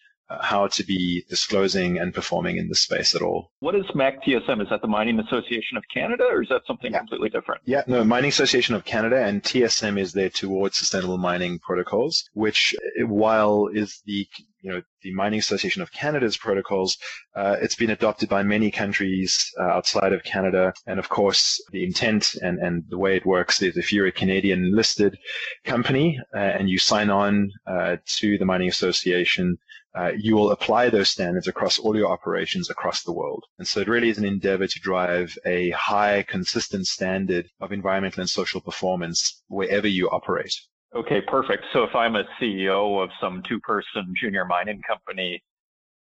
how to be disclosing and performing in this space at all. What is MAC TSM? Is that the Mining Association of Canada or is that something yeah. completely different? Yeah, no, Mining Association of Canada and TSM is there towards sustainable mining protocols, which while is the you know, the Mining Association of Canada's protocols, uh, it's been adopted by many countries uh, outside of Canada. And of course, the intent and, and the way it works is if you're a Canadian listed company uh, and you sign on uh, to the Mining Association, uh, you will apply those standards across all your operations across the world. And so it really is an endeavor to drive a high, consistent standard of environmental and social performance wherever you operate. Okay, perfect. So if I'm a CEO of some two person junior mining company,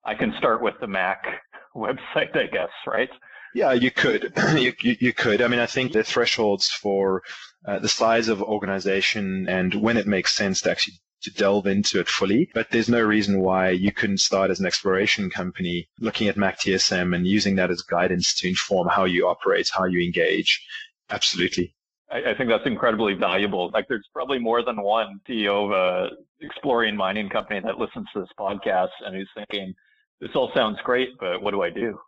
I can start with the MAC website, I guess, right? Yeah, you could. you, you, you, could. I mean, I think the thresholds for uh, the size of organization and when it makes sense to actually to delve into it fully. But there's no reason why you couldn't start as an exploration company looking at MAC TSM and using that as guidance to inform how you operate, how you engage. Absolutely. I, I think that's incredibly valuable. Like there's probably more than one CEO of a exploring mining company that listens to this podcast and who's thinking, this all sounds great, but what do I do?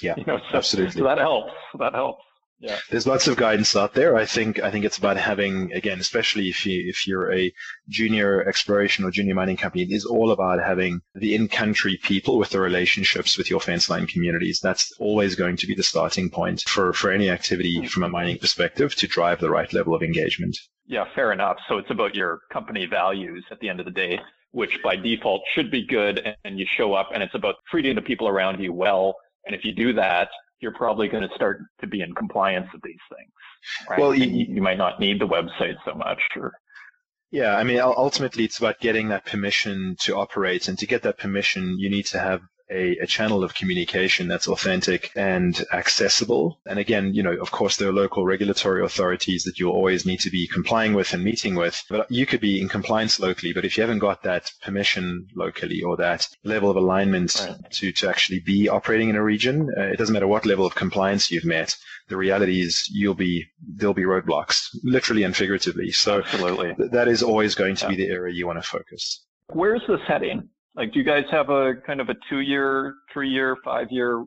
Yeah, you know, so, absolutely. So that helps. That helps. Yeah. There's lots of guidance out there. I think I think it's about having again, especially if you if you're a junior exploration or junior mining company, it is all about having the in-country people with the relationships with your fence line communities. That's always going to be the starting point for for any activity hmm. from a mining perspective to drive the right level of engagement. Yeah, fair enough. So it's about your company values at the end of the day, which by default should be good, and you show up, and it's about treating the people around you well. And if you do that, you're probably going to start to be in compliance with these things. Right? Well, you, you, might not need the website so much or yeah, I mean, ultimately, it's about getting that permission to operate, and to get that permission, you need to have a, a, channel of communication that's authentic and accessible. And again, you know, of course, there are local regulatory authorities that you always need to be complying with and meeting with. But you could be in compliance locally, but if you haven't got that permission locally or that level of alignment right. to, to actually be operating in a region, uh, it doesn't matter what level of compliance you've met. The reality is you'll be, there'll be roadblocks, literally and figuratively. So Absolutely. Th- that is always going to yeah. be the area you want to focus. Where's this heading? Like, do you guys have a kind of a two year, three year, five year?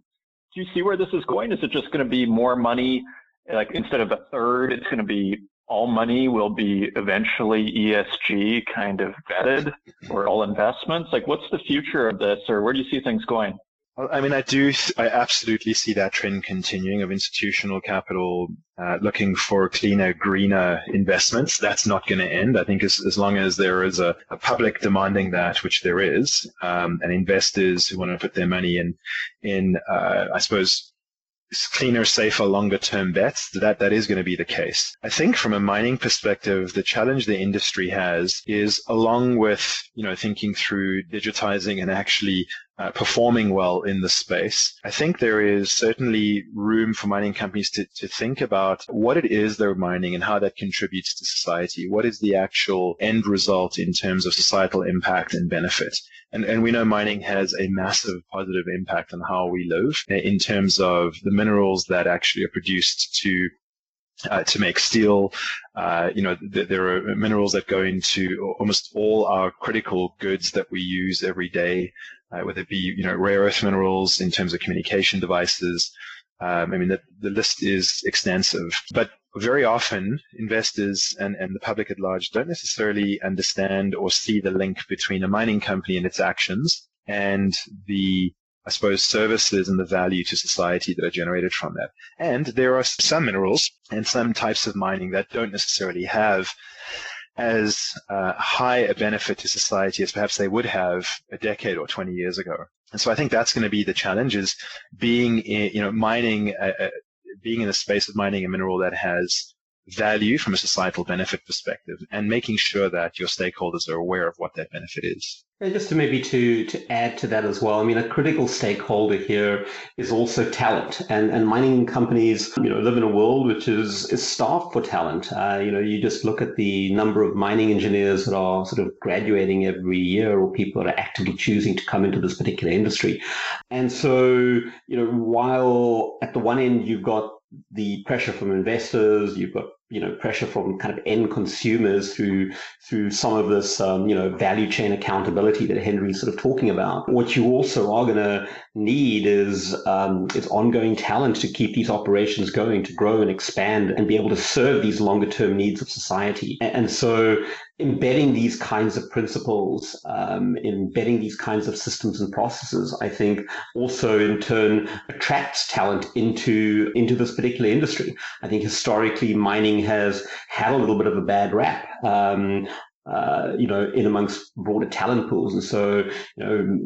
Do you see where this is going? Is it just going to be more money? Like instead of a third, it's going to be all money will be eventually ESG kind of vetted or all investments? Like, what's the future of this or where do you see things going? I mean, I do, I absolutely see that trend continuing of institutional capital uh, looking for cleaner, greener investments. That's not going to end. I think as, as long as there is a, a public demanding that, which there is, um, and investors who want to put their money in, in, uh, I suppose, cleaner, safer, longer term bets, that, that is going to be the case. I think from a mining perspective, the challenge the industry has is along with, you know, thinking through digitizing and actually uh, performing well in the space. I think there is certainly room for mining companies to, to think about what it is they're mining and how that contributes to society. What is the actual end result in terms of societal impact and benefit? And, and we know mining has a massive positive impact on how we live in terms of the minerals that actually are produced to uh, to make steel. Uh, you know, th- there are minerals that go into almost all our critical goods that we use every day, uh, whether it be, you know, rare earth minerals in terms of communication devices, Um, I mean, the, the list is extensive, but very often investors and, and the public at large don't necessarily understand or see the link between a mining company and its actions and the I suppose, services and the value to society that are generated from that. And there are some minerals and some types of mining that don't necessarily have as uh, high a benefit to society as perhaps they would have a decade or 20 years ago. And so I think that's going to be the challenge is being, in, you know, mining, a, a, being in the space of mining a mineral that has value from a societal benefit perspective and making sure that your stakeholders are aware of what that benefit is. And just to maybe to to add to that as well, I mean a critical stakeholder here is also talent, and and mining companies you know live in a world which is is starved for talent. Uh, you know, you just look at the number of mining engineers that are sort of graduating every year, or people that are actively choosing to come into this particular industry, and so you know while at the one end you've got the pressure from investors, you've got you know pressure from kind of end consumers through through some of this um, you know value chain accountability that Henry's sort of talking about. What you also are going to need is um, is ongoing talent to keep these operations going, to grow and expand, and be able to serve these longer term needs of society. And, and so embedding these kinds of principles, um, embedding these kinds of systems and processes, I think also in turn attracts talent into into this particular industry. I think historically mining has had a little bit of a bad rap. Um, uh, you know, in amongst broader talent pools, and so you know,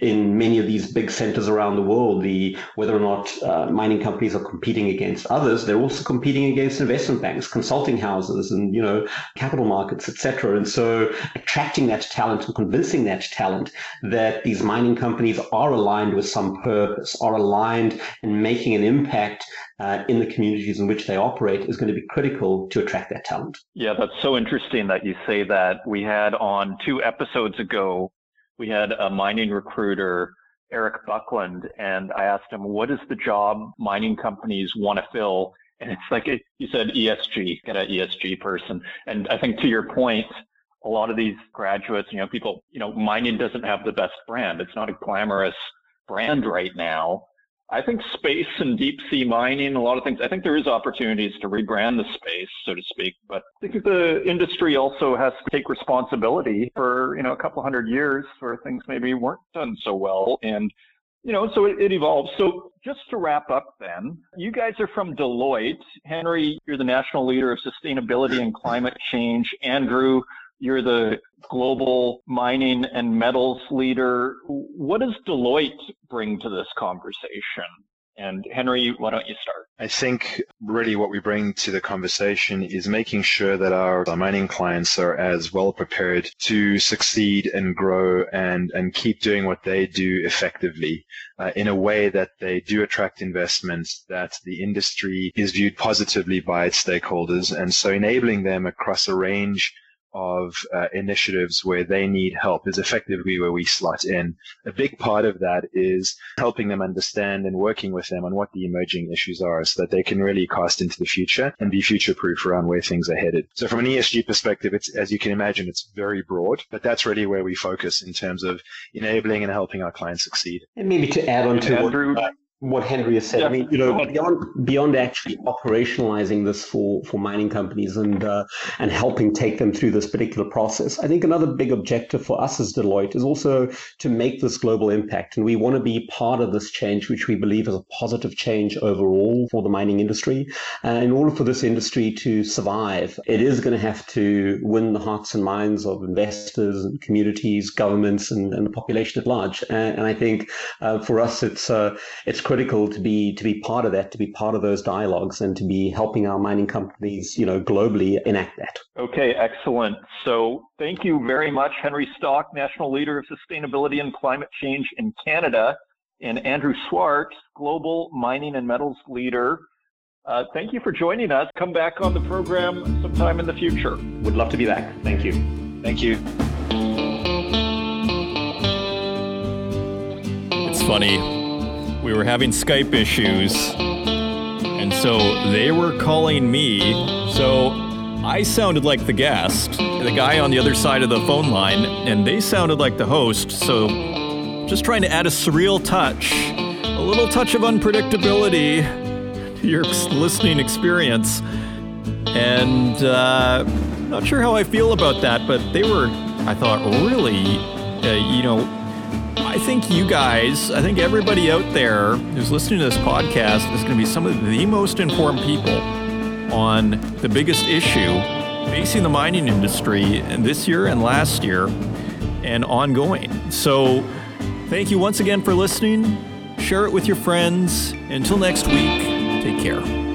in many of these big centers around the world, the whether or not uh, mining companies are competing against others, they're also competing against investment banks, consulting houses, and you know capital markets, etc. And so, attracting that talent and convincing that talent that these mining companies are aligned with some purpose, are aligned in making an impact uh, in the communities in which they operate is going to be critical to attract that talent. Yeah, that's so interesting that you say that. We had on two episodes ago we had a mining recruiter, Eric Buckland, and I asked him, what is the job mining companies want to fill? And it's like, you said ESG, get an ESG person. And I think to your point, a lot of these graduates, you know, people, you know, mining doesn't have the best brand. It's not a glamorous brand right now. I think space and deep sea mining, a lot of things, I think there is opportunities to rebrand the space, so to speak. But I think the industry also has to take responsibility for, you know, a couple hundred years where things maybe weren't done so well. And, you know, so it, it evolves. So just to wrap up then, you guys are from Deloitte. Henry, you're the national leader of sustainability and climate change. Andrew, you're the global mining and metals leader. What does Deloitte bring to this conversation? And Henry, why don't you start? I think really what we bring to the conversation is making sure that our, mining clients are as well prepared to succeed and grow and, and keep doing what they do effectively uh, in a way that they do attract investments, that the industry is viewed positively by its stakeholders. And so enabling them across a range of uh, initiatives where they need help is effectively where we slot in. A big part of that is helping them understand and working with them on what the emerging issues are so that they can really cast into the future and be future proof around where things are headed. So from an ESG perspective, it's, as you can imagine, it's very broad, but that's really where we focus in terms of enabling and helping our clients succeed. And maybe to add on to Andrew, what, what Henry has said. Yeah. I mean, you know, beyond beyond actually operationalizing this for for mining companies and uh, and helping take them through this particular process, I think another big objective for us as Deloitte is also to make this global impact, and we want to be part of this change, which we believe is a positive change overall for the mining industry. Uh, in order for this industry to survive, it is going to have to win the hearts and minds of investors and communities, governments, and, and the population at large. And, and I think uh, for us, it's uh, it's critical to be to be part of that, to be part of those dialogues, and to be helping our mining companies, you know, globally enact that. Okay, excellent. So thank you very much, Henry Stoch, National Leader of Sustainability and Climate Change in Canada, and Andrew Swart, Global Mining and Metals Leader. Uh, thank you for joining us. Come back on the program sometime in the future. Would love to be back. Thank you. Thank you. It's funny we were having Skype issues. And so they were calling me. So I sounded like the guest, the guy on the other side of the phone line, and they sounded like the host. So just trying to add a surreal touch a little touch of unpredictability to your listening experience. And uh, not sure how I feel about that, but they were, I thought, really, uh, you know, I think you guys, I think everybody out there who's listening to this podcast is going to be some of the most informed people on the biggest issue facing the mining industry this year and last year and ongoing. So, thank you once again for listening. Share it with your friends. Until next week, take care.